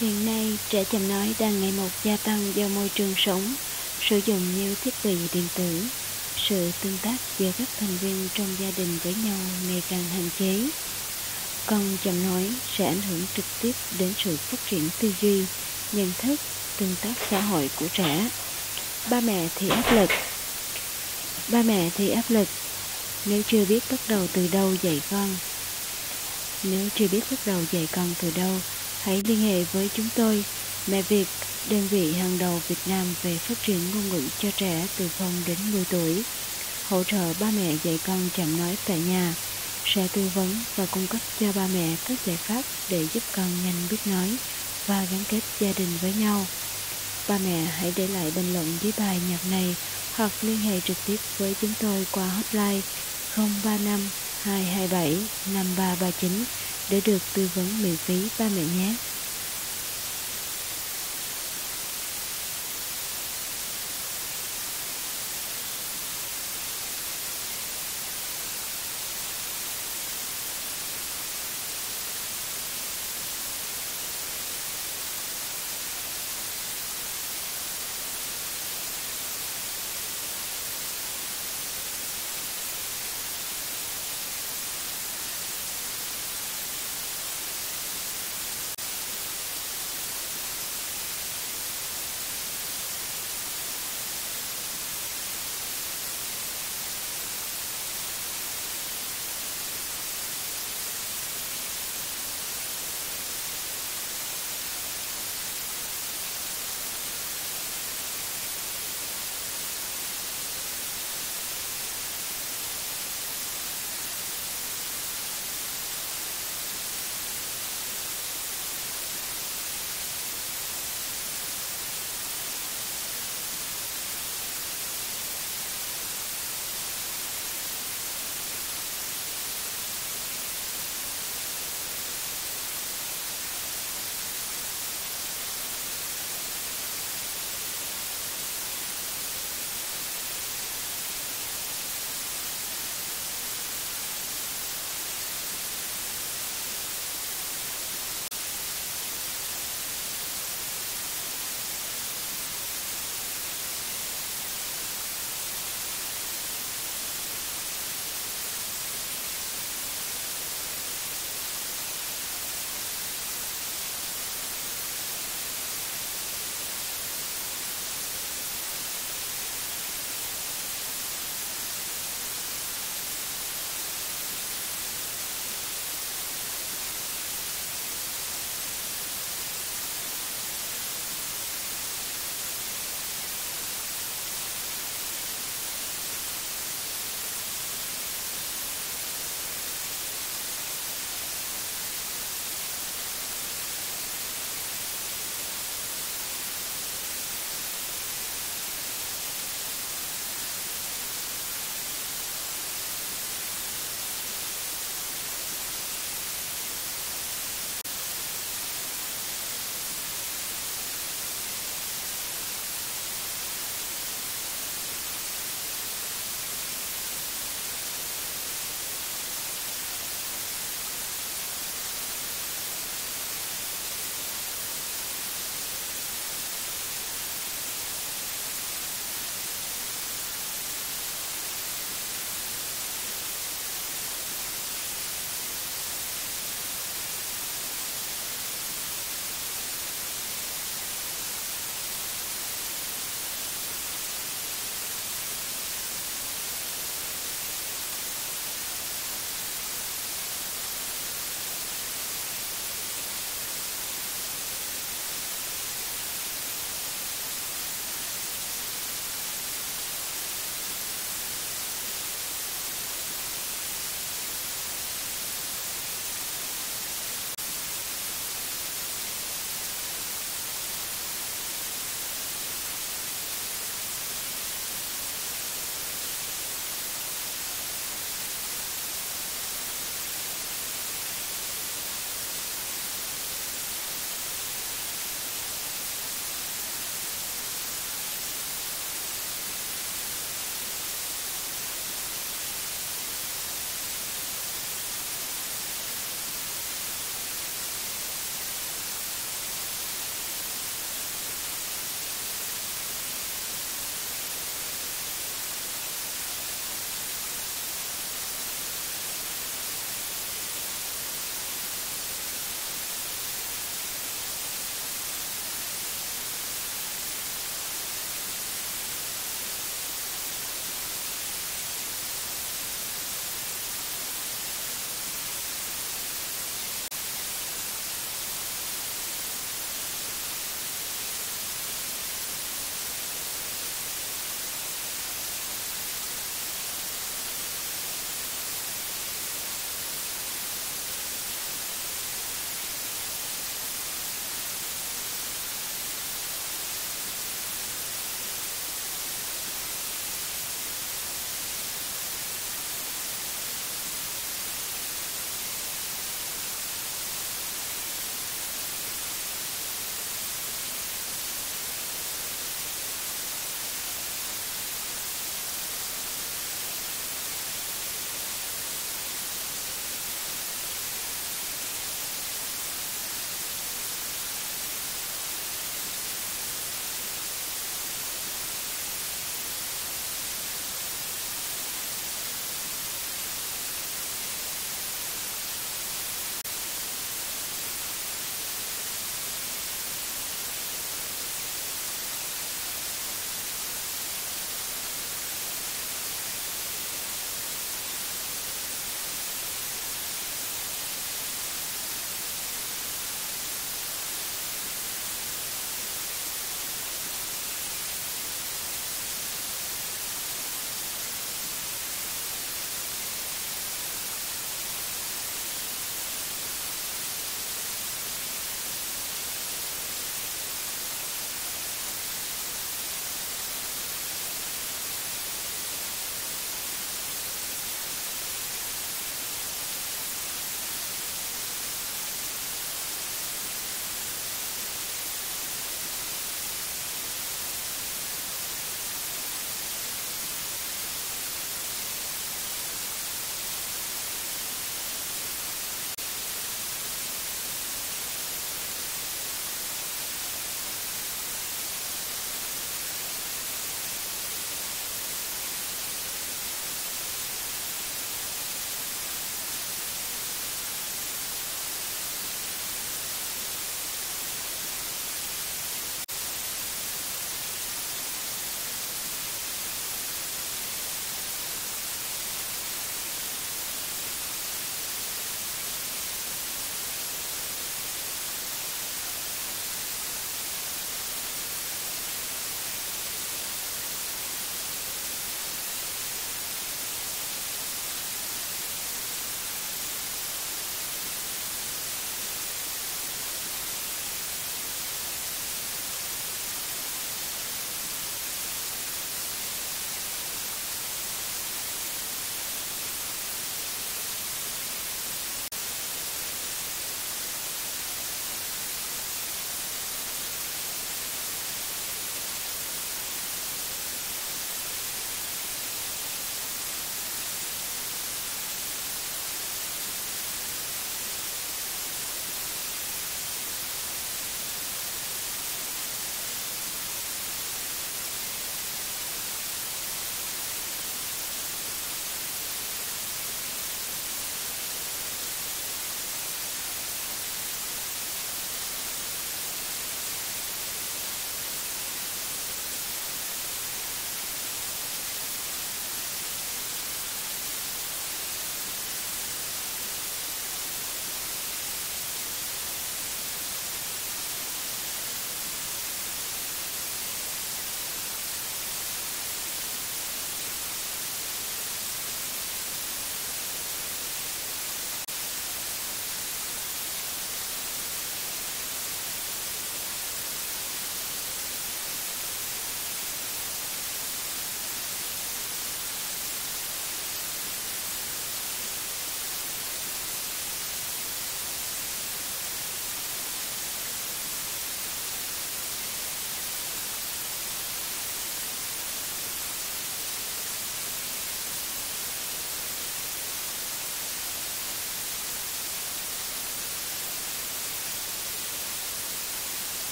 Hiện nay, trẻ chậm nói đang ngày một gia tăng do môi trường sống, sử dụng nhiều thiết bị điện tử. Sự tương tác giữa các thành viên trong gia đình với nhau ngày càng hạn chế. Con chậm nói sẽ ảnh hưởng trực tiếp đến sự phát triển tư duy, nhận thức, tương tác xã hội của trẻ. Ba mẹ thì áp lực. Ba mẹ thì áp lực. Nếu chưa biết bắt đầu từ đâu dạy con. Nếu chưa biết bắt đầu dạy con từ đâu, hãy liên hệ với chúng tôi, Mẹ Việt, đơn vị hàng đầu Việt Nam về phát triển ngôn ngữ cho trẻ từ 0 đến 10 tuổi, hỗ trợ ba mẹ dạy con chậm nói tại nhà, sẽ tư vấn và cung cấp cho ba mẹ các giải pháp để giúp con nhanh biết nói và gắn kết gia đình với nhau. Ba mẹ hãy để lại bình luận dưới bài nhạc này hoặc liên hệ trực tiếp với chúng tôi qua hotline 035 227 5339 để được tư vấn miễn phí ba mẹ nhé.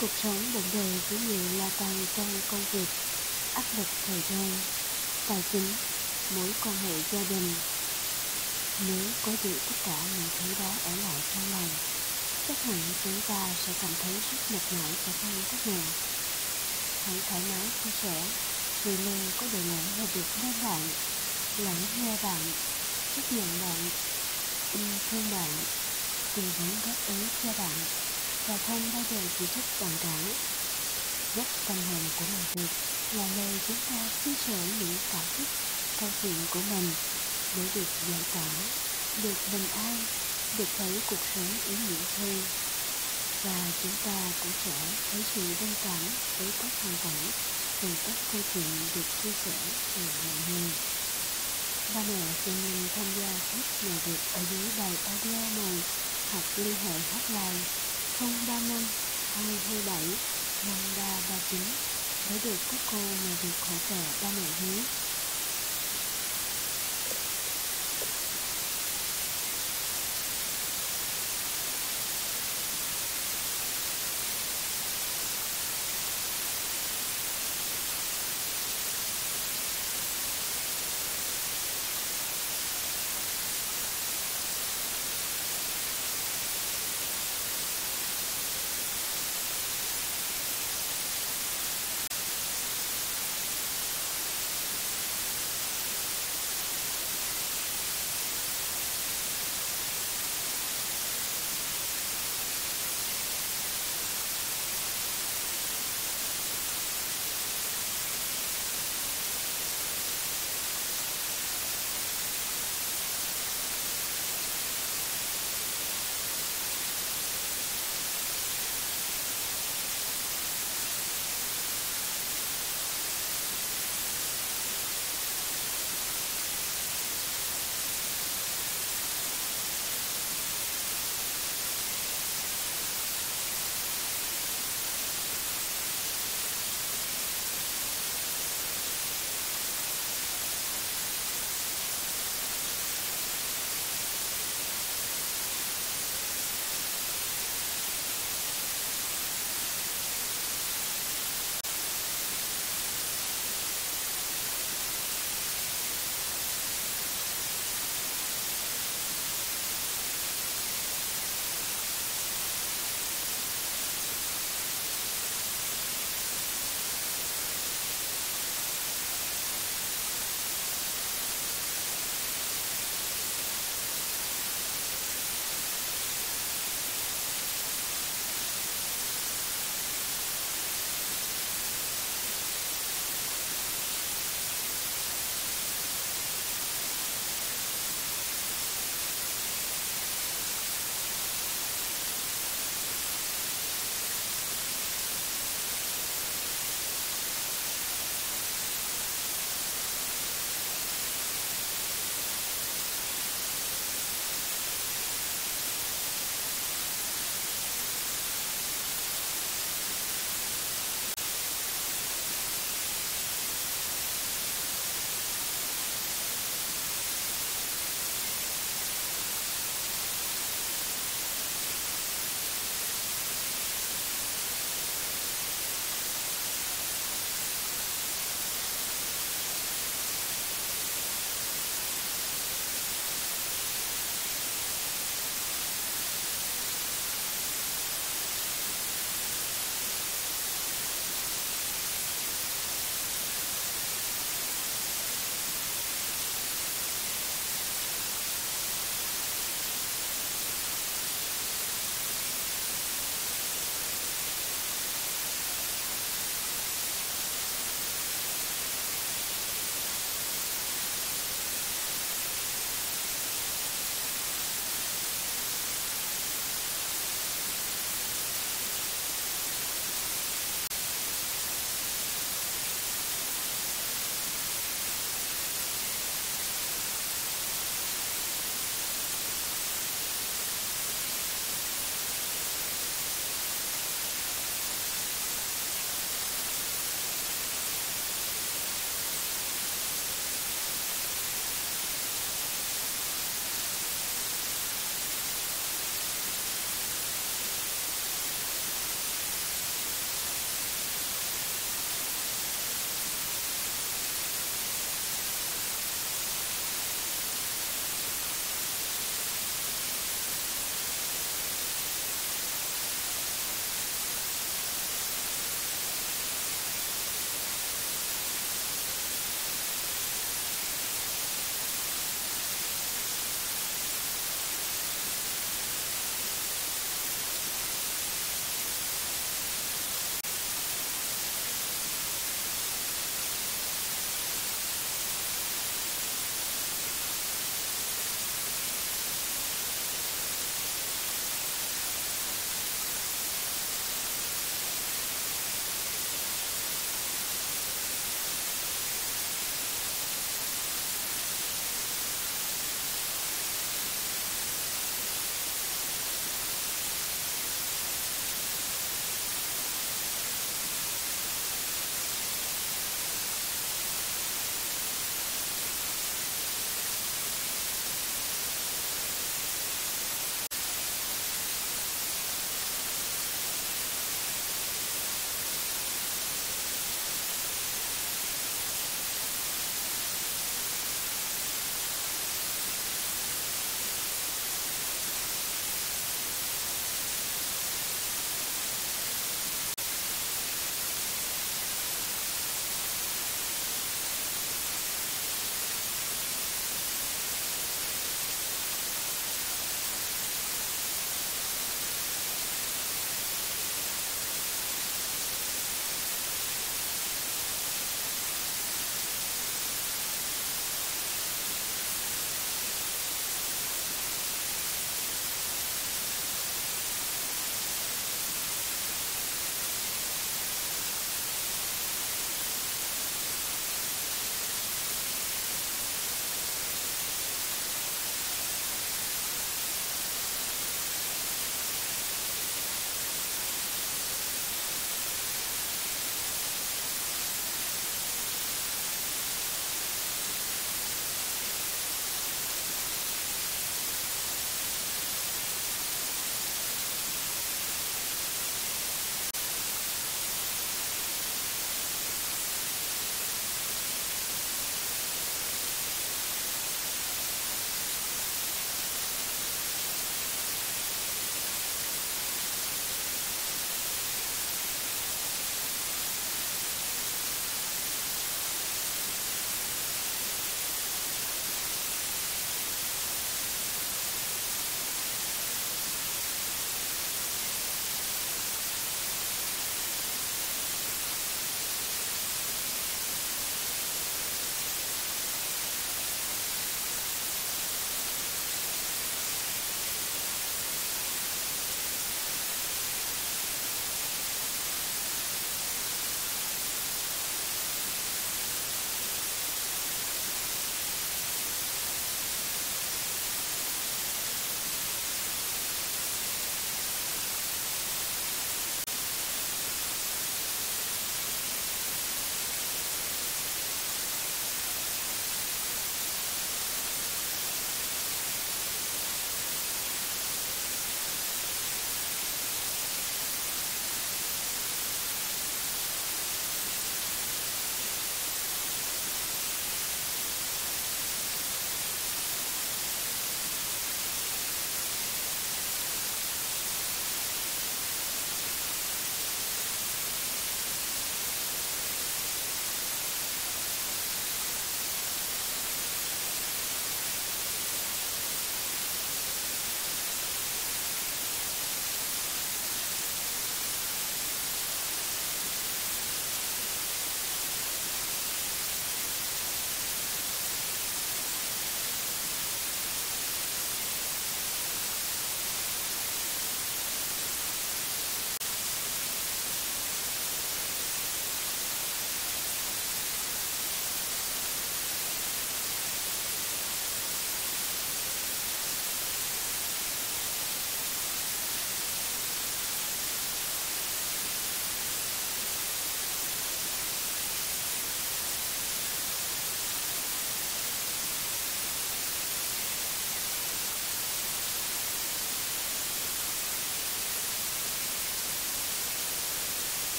Cuộc sống bộn bề với nhiều la tăng trong công việc, áp lực thời gian, tài chính, mối quan hệ gia đình. Nếu có giữ tất cả những thứ đó ở lại trong lòng, chắc hẳn chúng ta sẽ cảm thấy rất mệt mỏi và không cách nào. Hãy thoải mái chia sẻ, vì luôn có đội ngũ là được bên bạn, lắng nghe bạn, chấp nhận bạn, yêu thương bạn, tìm hướng góp ý cho bạn và không bao giờ chỉ trích bạn cả. góc tâm hồn của làm việc là nơi chúng ta chia sẻ những cảm xúc, câu chuyện của mình để được giải tỏa, được bình an, được thấy cuộc sống ý nghĩa hơn. Và chúng ta cũng sẽ thấy sự đồng cảm với các hoàn cảnh từ các câu chuyện được chia sẻ từ mọi người. Ba mẹ xin mình tham gia hết nhà việc ở dưới bài audio này hoặc liên hệ hotline 035 227 5339 để được các cô nhà việc hỗ trợ ba mẹ hiếu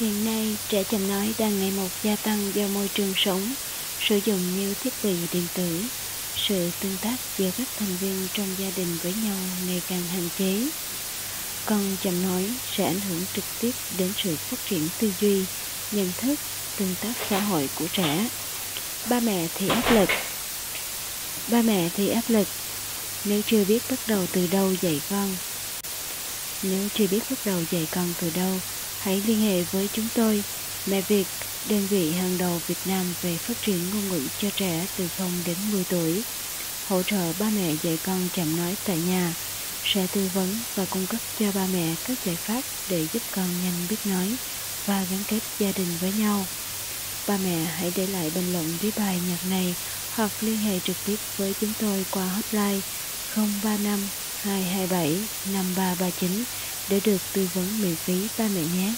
Hiện nay, trẻ chậm nói đang ngày một gia tăng do môi trường sống, sử dụng nhiều thiết bị điện tử. Sự tương tác giữa các thành viên trong gia đình với nhau ngày càng hạn chế. Con chậm nói sẽ ảnh hưởng trực tiếp đến sự phát triển tư duy, nhận thức, tương tác xã hội của trẻ. Ba mẹ thì áp lực. Ba mẹ thì áp lực. Nếu chưa biết bắt đầu từ đâu dạy con. Nếu chưa biết bắt đầu dạy con từ đâu, hãy liên hệ với chúng tôi, Mẹ Việt, đơn vị hàng đầu Việt Nam về phát triển ngôn ngữ cho trẻ từ 0 đến 10 tuổi, hỗ trợ ba mẹ dạy con chậm nói tại nhà, sẽ tư vấn và cung cấp cho ba mẹ các giải pháp để giúp con nhanh biết nói và gắn kết gia đình với nhau. Ba mẹ hãy để lại bình luận dưới bài nhạc này hoặc liên hệ trực tiếp với chúng tôi qua hotline 035 227 5339 để được tư vấn miễn phí ba mẹ nhé.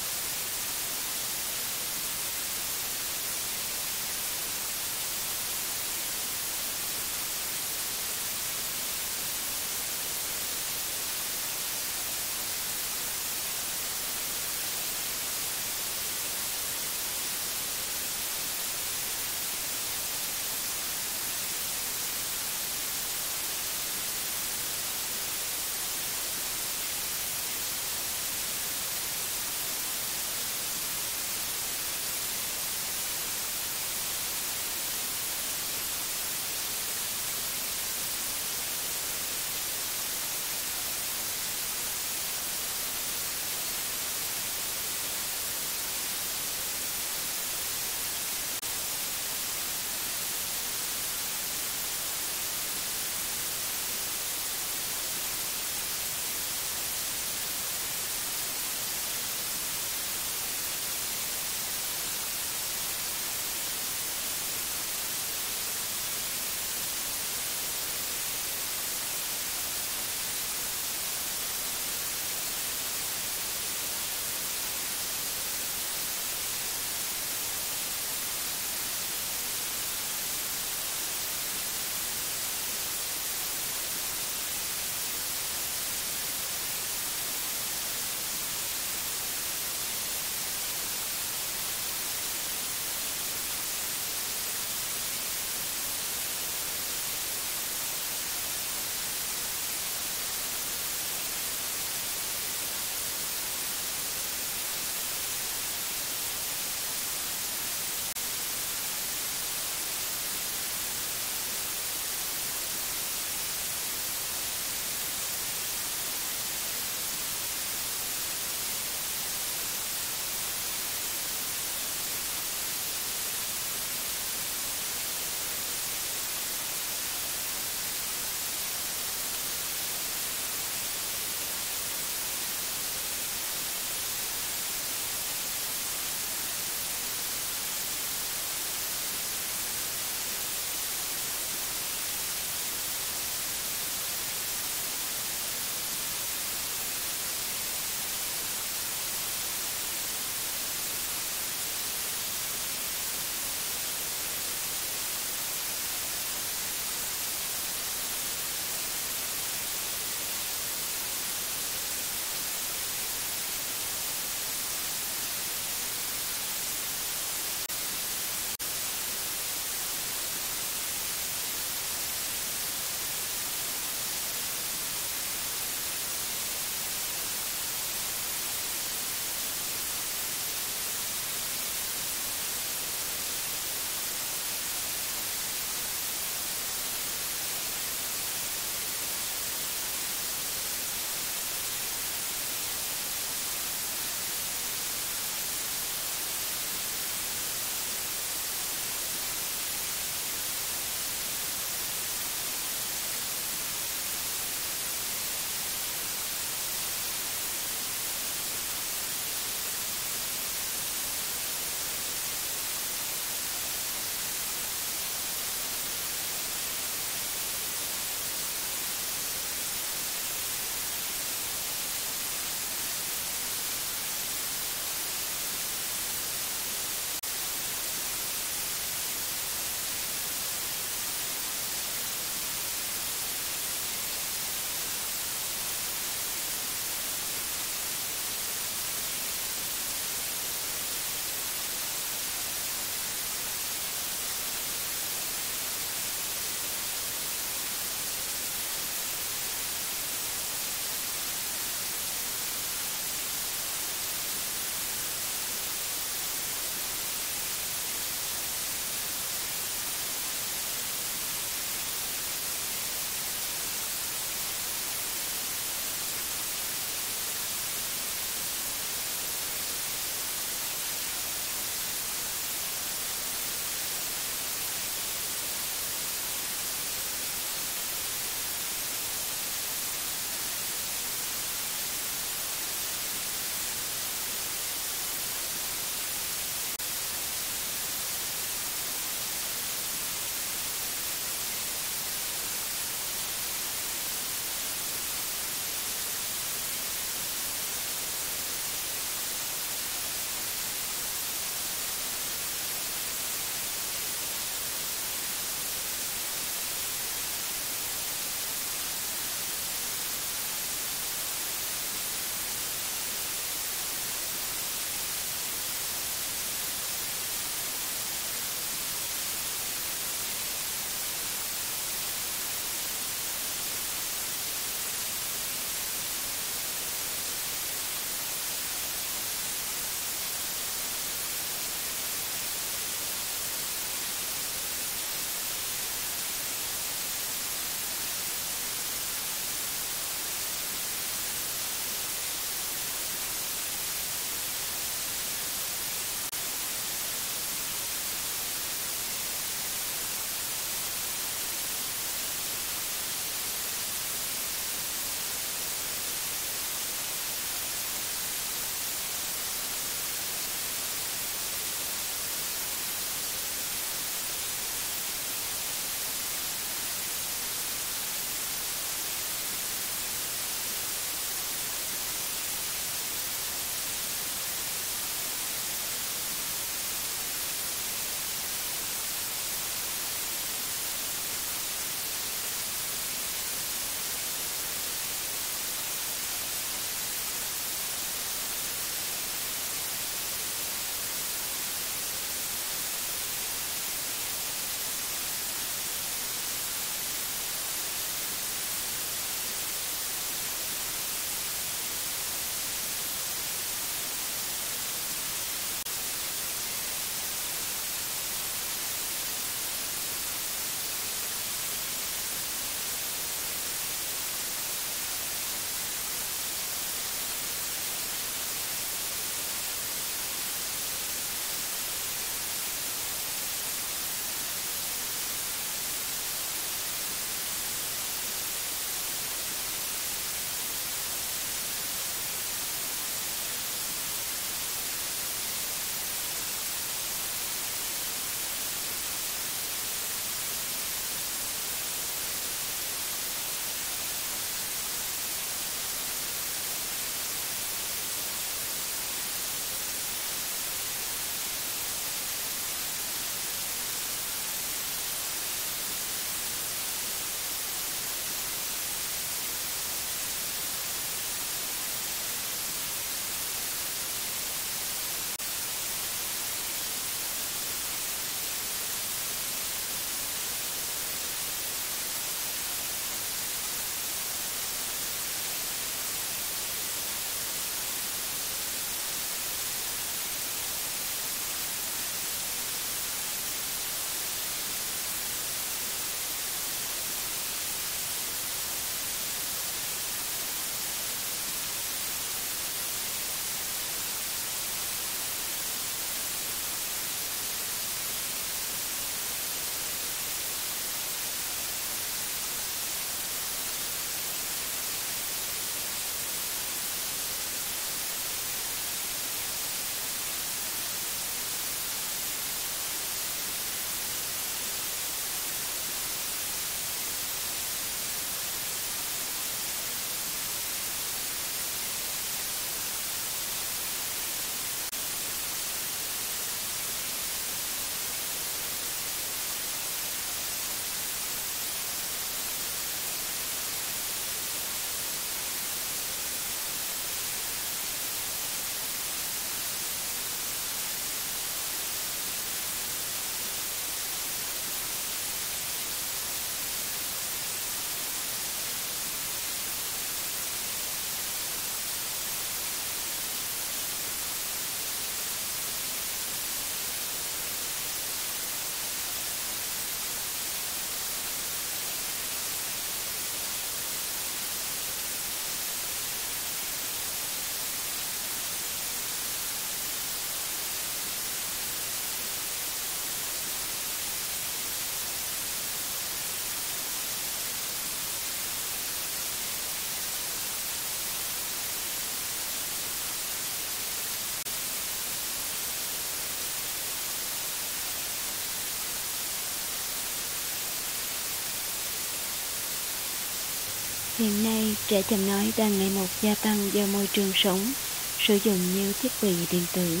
Hiện nay, trẻ chậm nói đang ngày một gia tăng do môi trường sống, sử dụng nhiều thiết bị điện tử.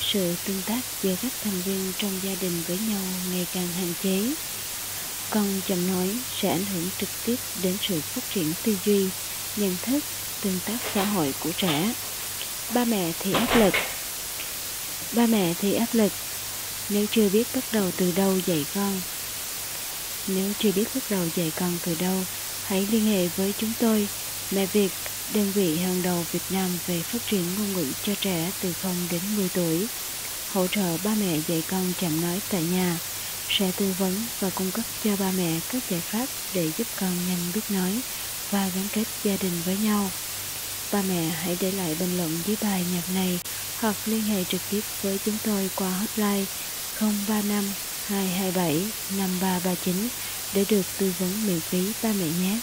Sự tương tác giữa các thành viên trong gia đình với nhau ngày càng hạn chế. Con chậm nói sẽ ảnh hưởng trực tiếp đến sự phát triển tư duy, nhận thức, tương tác xã hội của trẻ. Ba mẹ thì áp lực. Ba mẹ thì áp lực nếu chưa biết bắt đầu từ đâu dạy con. Nếu chưa biết bắt đầu dạy con từ đâu, hãy liên hệ với chúng tôi, Mẹ Việt, đơn vị hàng đầu Việt Nam về phát triển ngôn ngữ cho trẻ từ 0 đến 10 tuổi, hỗ trợ ba mẹ dạy con chậm nói tại nhà, sẽ tư vấn và cung cấp cho ba mẹ các giải pháp để giúp con nhanh biết nói và gắn kết gia đình với nhau. Ba mẹ hãy để lại bình luận dưới bài nhạc này hoặc liên hệ trực tiếp với chúng tôi qua hotline 035 227 5339 để được tư vấn miễn phí ba mẹ nhé.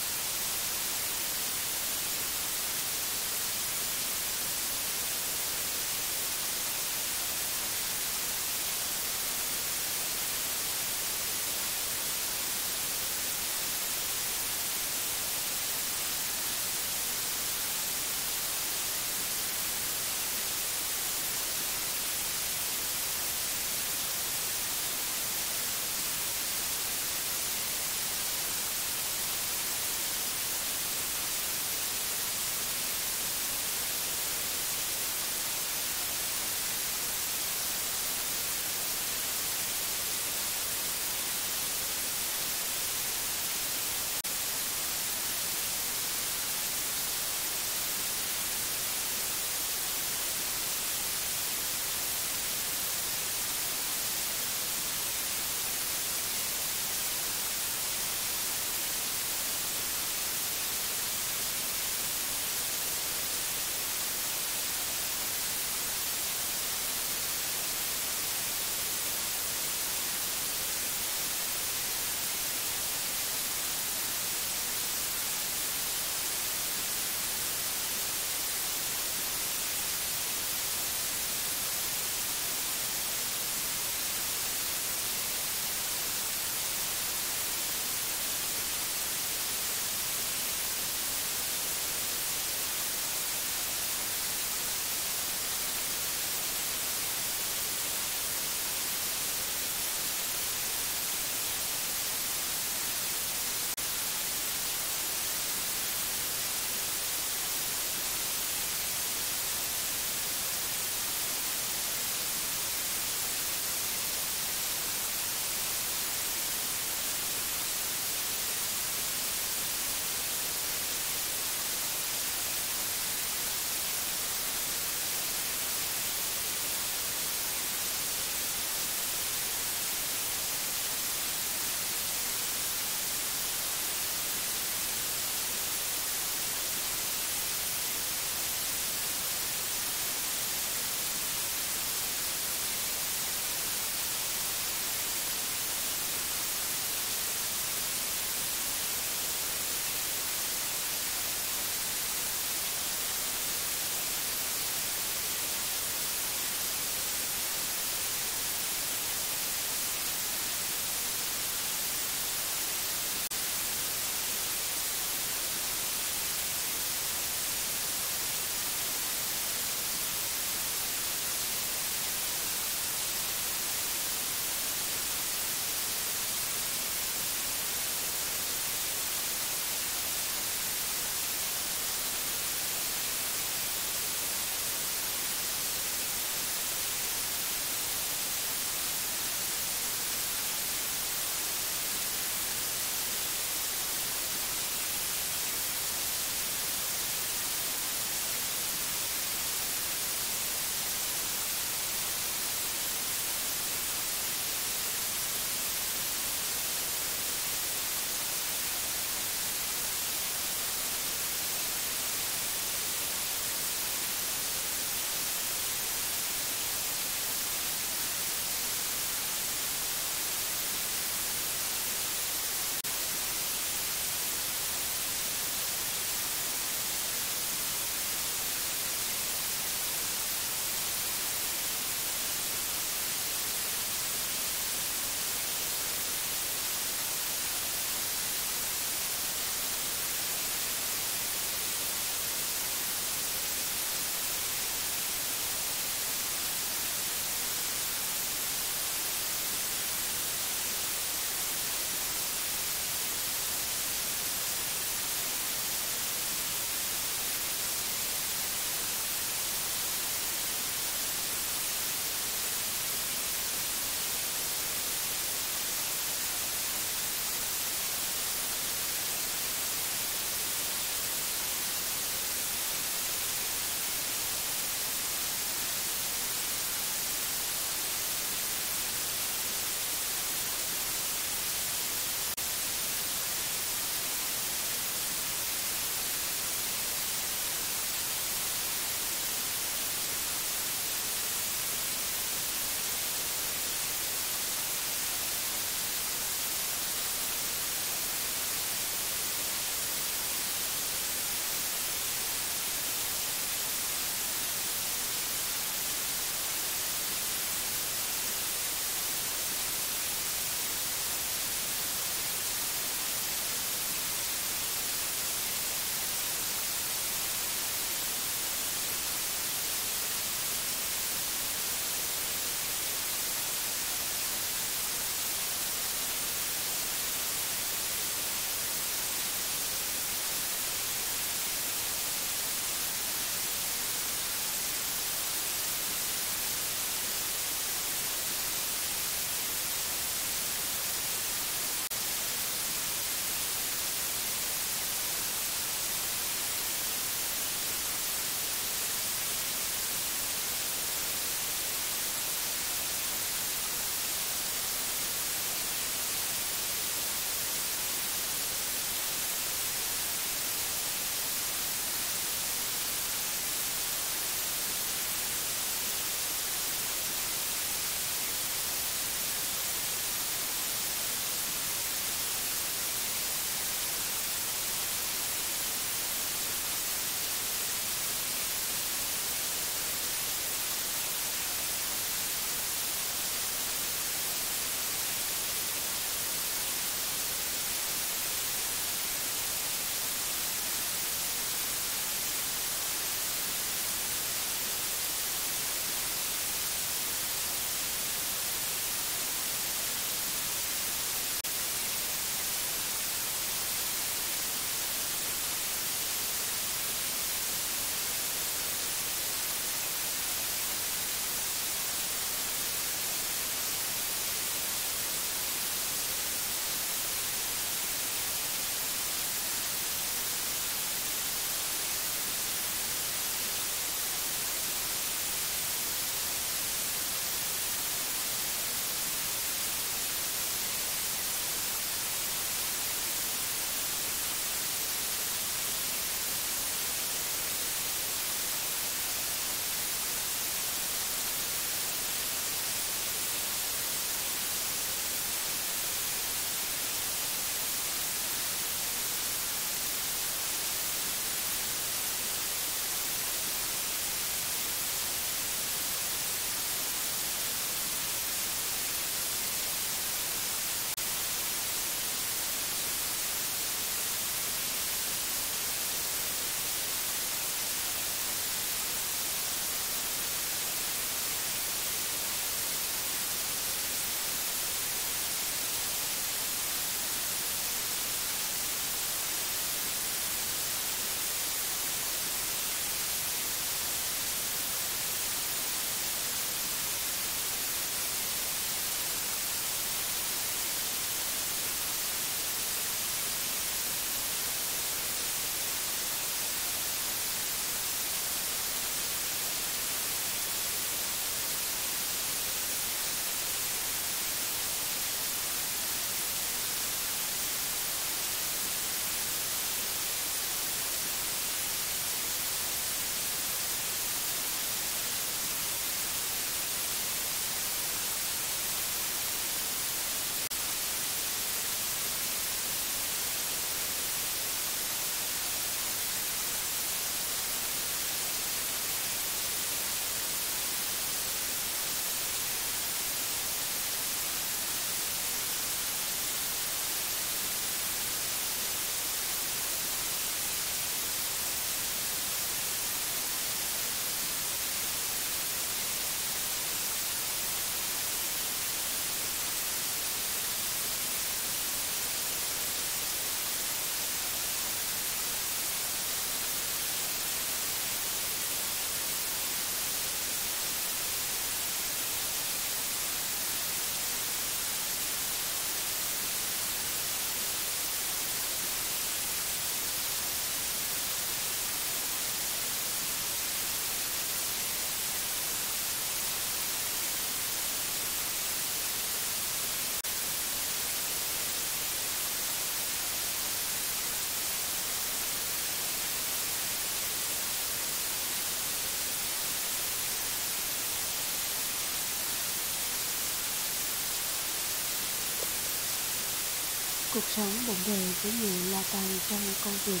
Cuộc sống bộn bề với nhiều lo toan trong công việc,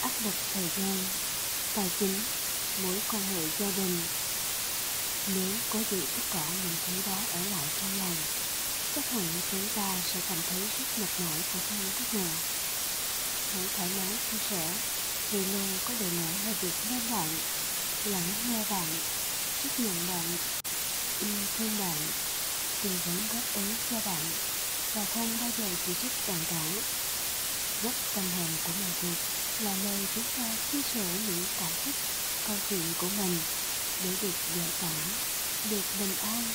áp lực thời gian, tài chính, mối quan hệ gia đình. Nếu có giữ tất cả những thứ đó ở lại trong lòng, chắc hẳn chúng ta sẽ cảm thấy rất mệt mỏi và không cách nào hãy thoải mái chia sẻ vì luôn có điều ngũ là việc nghe bạn, lắng nghe bạn, chấp nhận bạn, yêu thương bạn tư vấn góp ý cho bạn và không bao giờ chỉ trích bạn cả gốc tâm hồn của mọi việc là nơi chúng ta chia sẻ những cảm xúc, câu chuyện của mình để được giải tỏa, được bình an,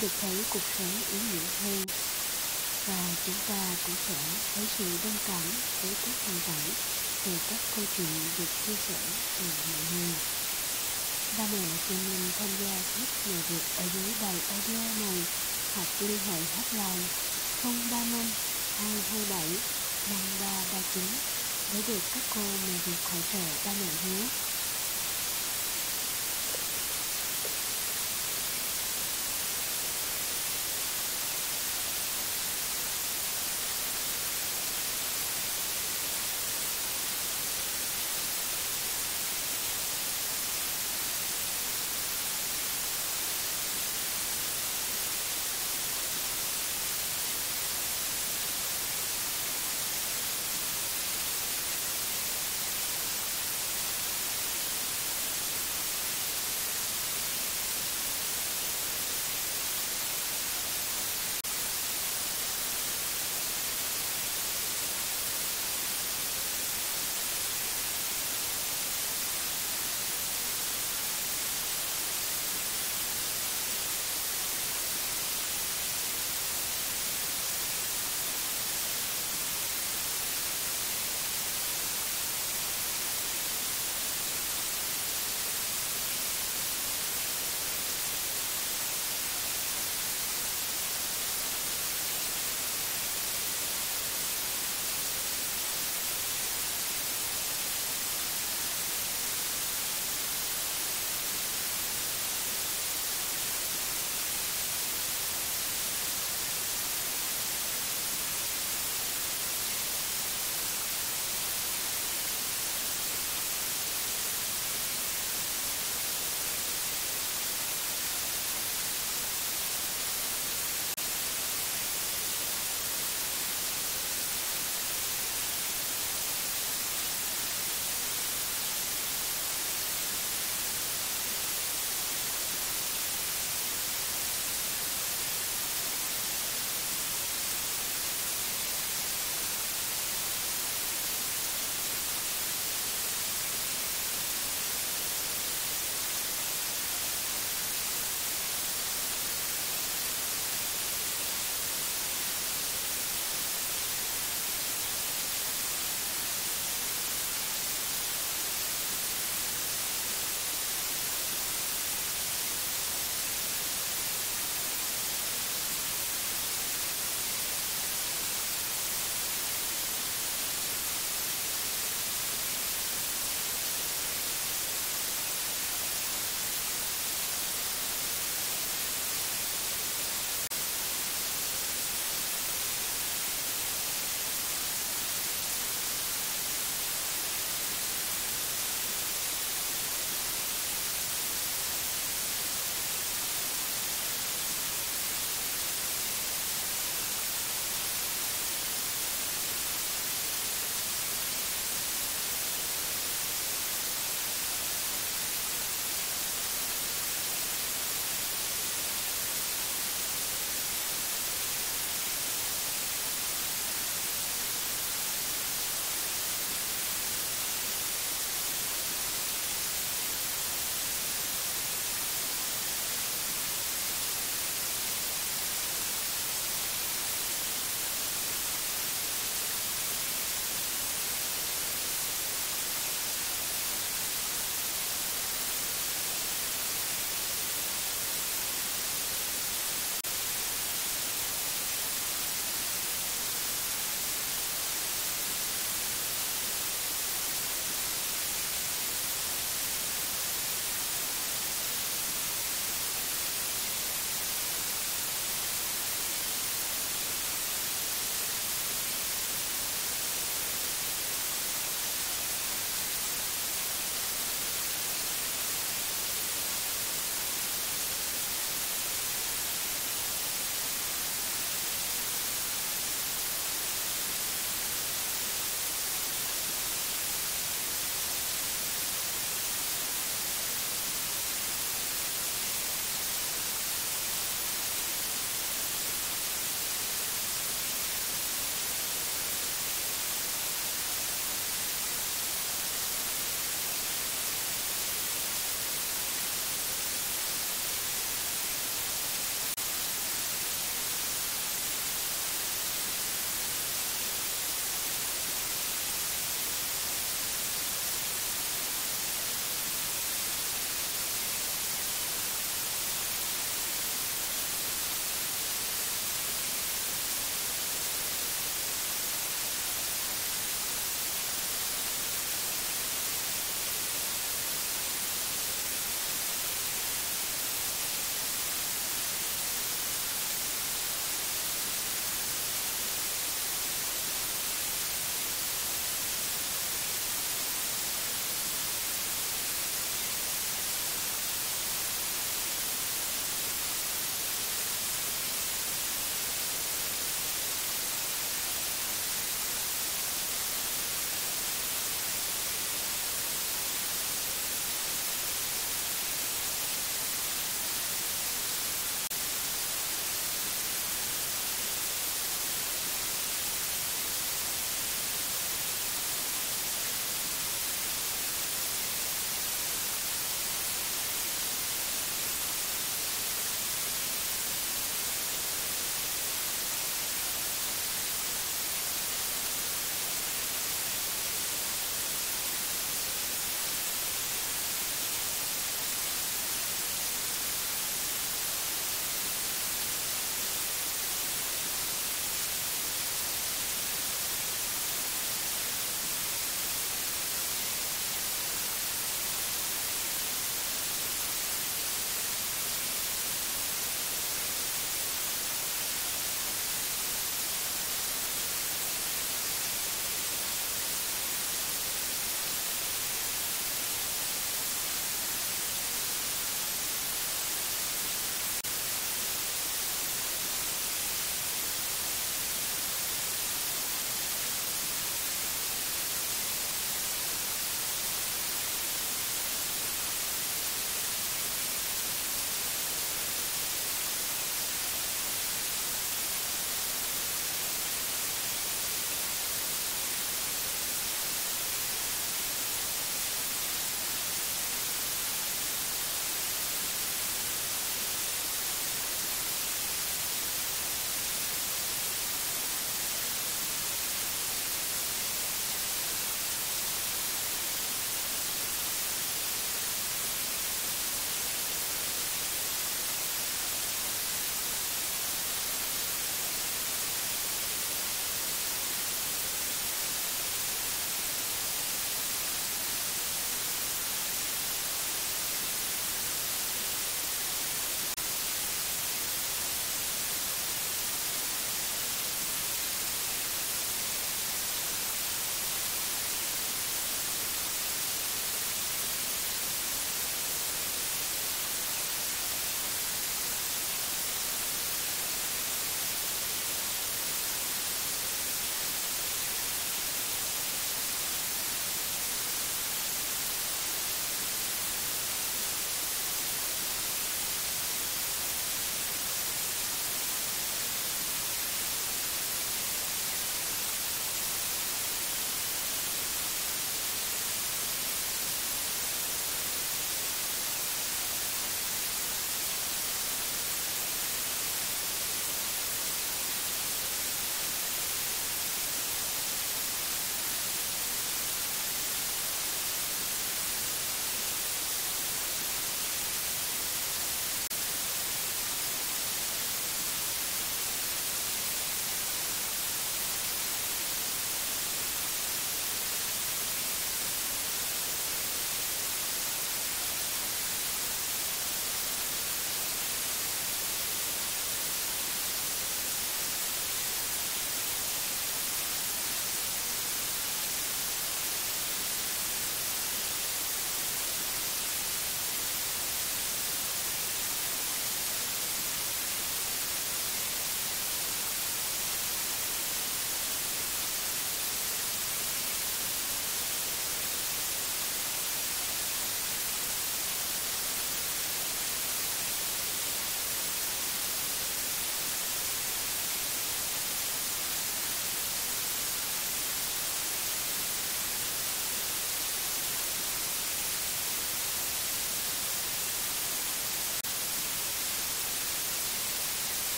được thấy cuộc sống ý nghĩa hơn. Và chúng ta cũng sẽ thấy sự đồng cảm với các hoàn cảnh từ các câu chuyện được chia sẻ từ mọi người. Ba mẹ xin mình tham gia giúp người Việt ở dưới bài audio này hoặc liên hệ hotline 035 227 5339 để được các cô mẹ Việt hỗ trợ ba mẹ hứa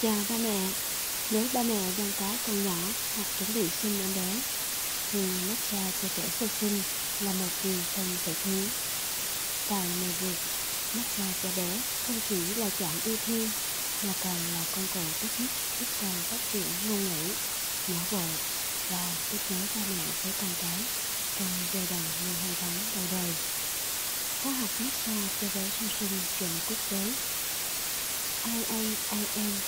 Chào ba mẹ, nếu ba mẹ đang có con nhỏ hoặc chuẩn bị sinh em bé, thì massage cho trẻ sơ sinh là một điều không thể thiếu. Tại mẹ việc, massage cho bé không chỉ là chọn yêu thương, mà còn là công cụ tốt nhất giúp con phát triển ngôn ngữ, não bộ và kết nối ba mẹ với con cái trong giai đoạn 12 tháng đầu đời. Khóa học massage cho bé sơ sinh chuẩn quốc tế IAIM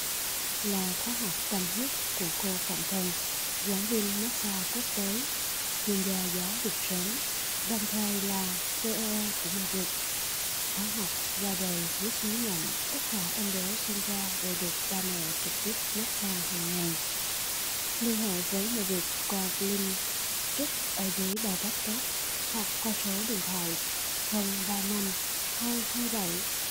là khóa học tâm huyết của cô Phạm Thần, giảng viên massage quốc tế, chuyên gia giáo dục sớm, đồng thời là CEO của mẹ Việt. Khóa học ra đời lúc sứ nhận tất cả em bé sinh ra đều được ba mẹ trực tiếp massage hàng ngày. Liên hệ với mẹ Việt qua link trích ở dưới bài podcast hoặc qua số điện thoại 035 227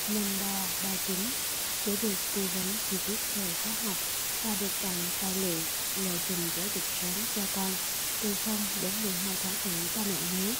5339 để được tư vấn chi tiết về khóa học và được tặng tài liệu lộ trình giáo dục sớm cho con, từ 0 đến 12 tháng tuổi ba mẹ nhé.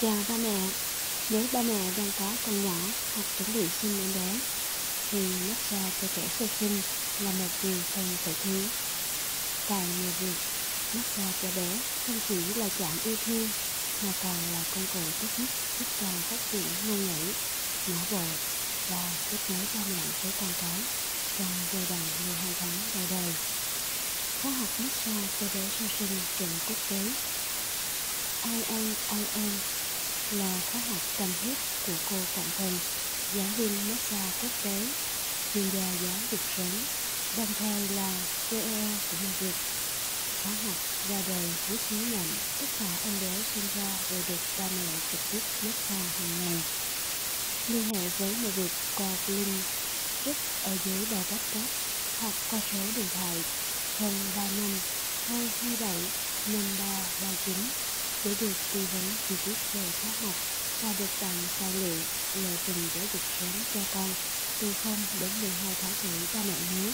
Chào ba mẹ, nếu ba mẹ đang có con nhỏ hoặc chuẩn bị sinh em bé, thì massage cho trẻ sơ sinh là một điều không thể thiếu. Tại nhiều việc, massage cho bé không chỉ là chạm yêu thương, mà còn là công cụ tốt nhất giúp con phát triển ngôn ngữ, não bộ và kết nối cha mẹ với con cái trong giai đoạn 12 tháng đầu đời. Khóa học massage cho bé sơ sinh trường quốc tế ININ là khóa học tâm huyết của cô Phạm Thần, giáo viên massage quốc tế, chuyên gia giáo dục sống, đồng thời là CEO của người Việt. Khóa học ra đời với sứ mệnh tất cả em bé sinh ra đều được ba mẹ trực tiếp massage hàng ngày. Liên hệ với người Việt qua link rất ở dưới bài podcast hoặc qua số điện thoại 035 227 5339 để được tư vấn chi tiết về khóa học và được tặng tài liệu lộ trình giáo dục sớm cho con từ 0 đến 12 tháng tuổi ba mẹ nhé.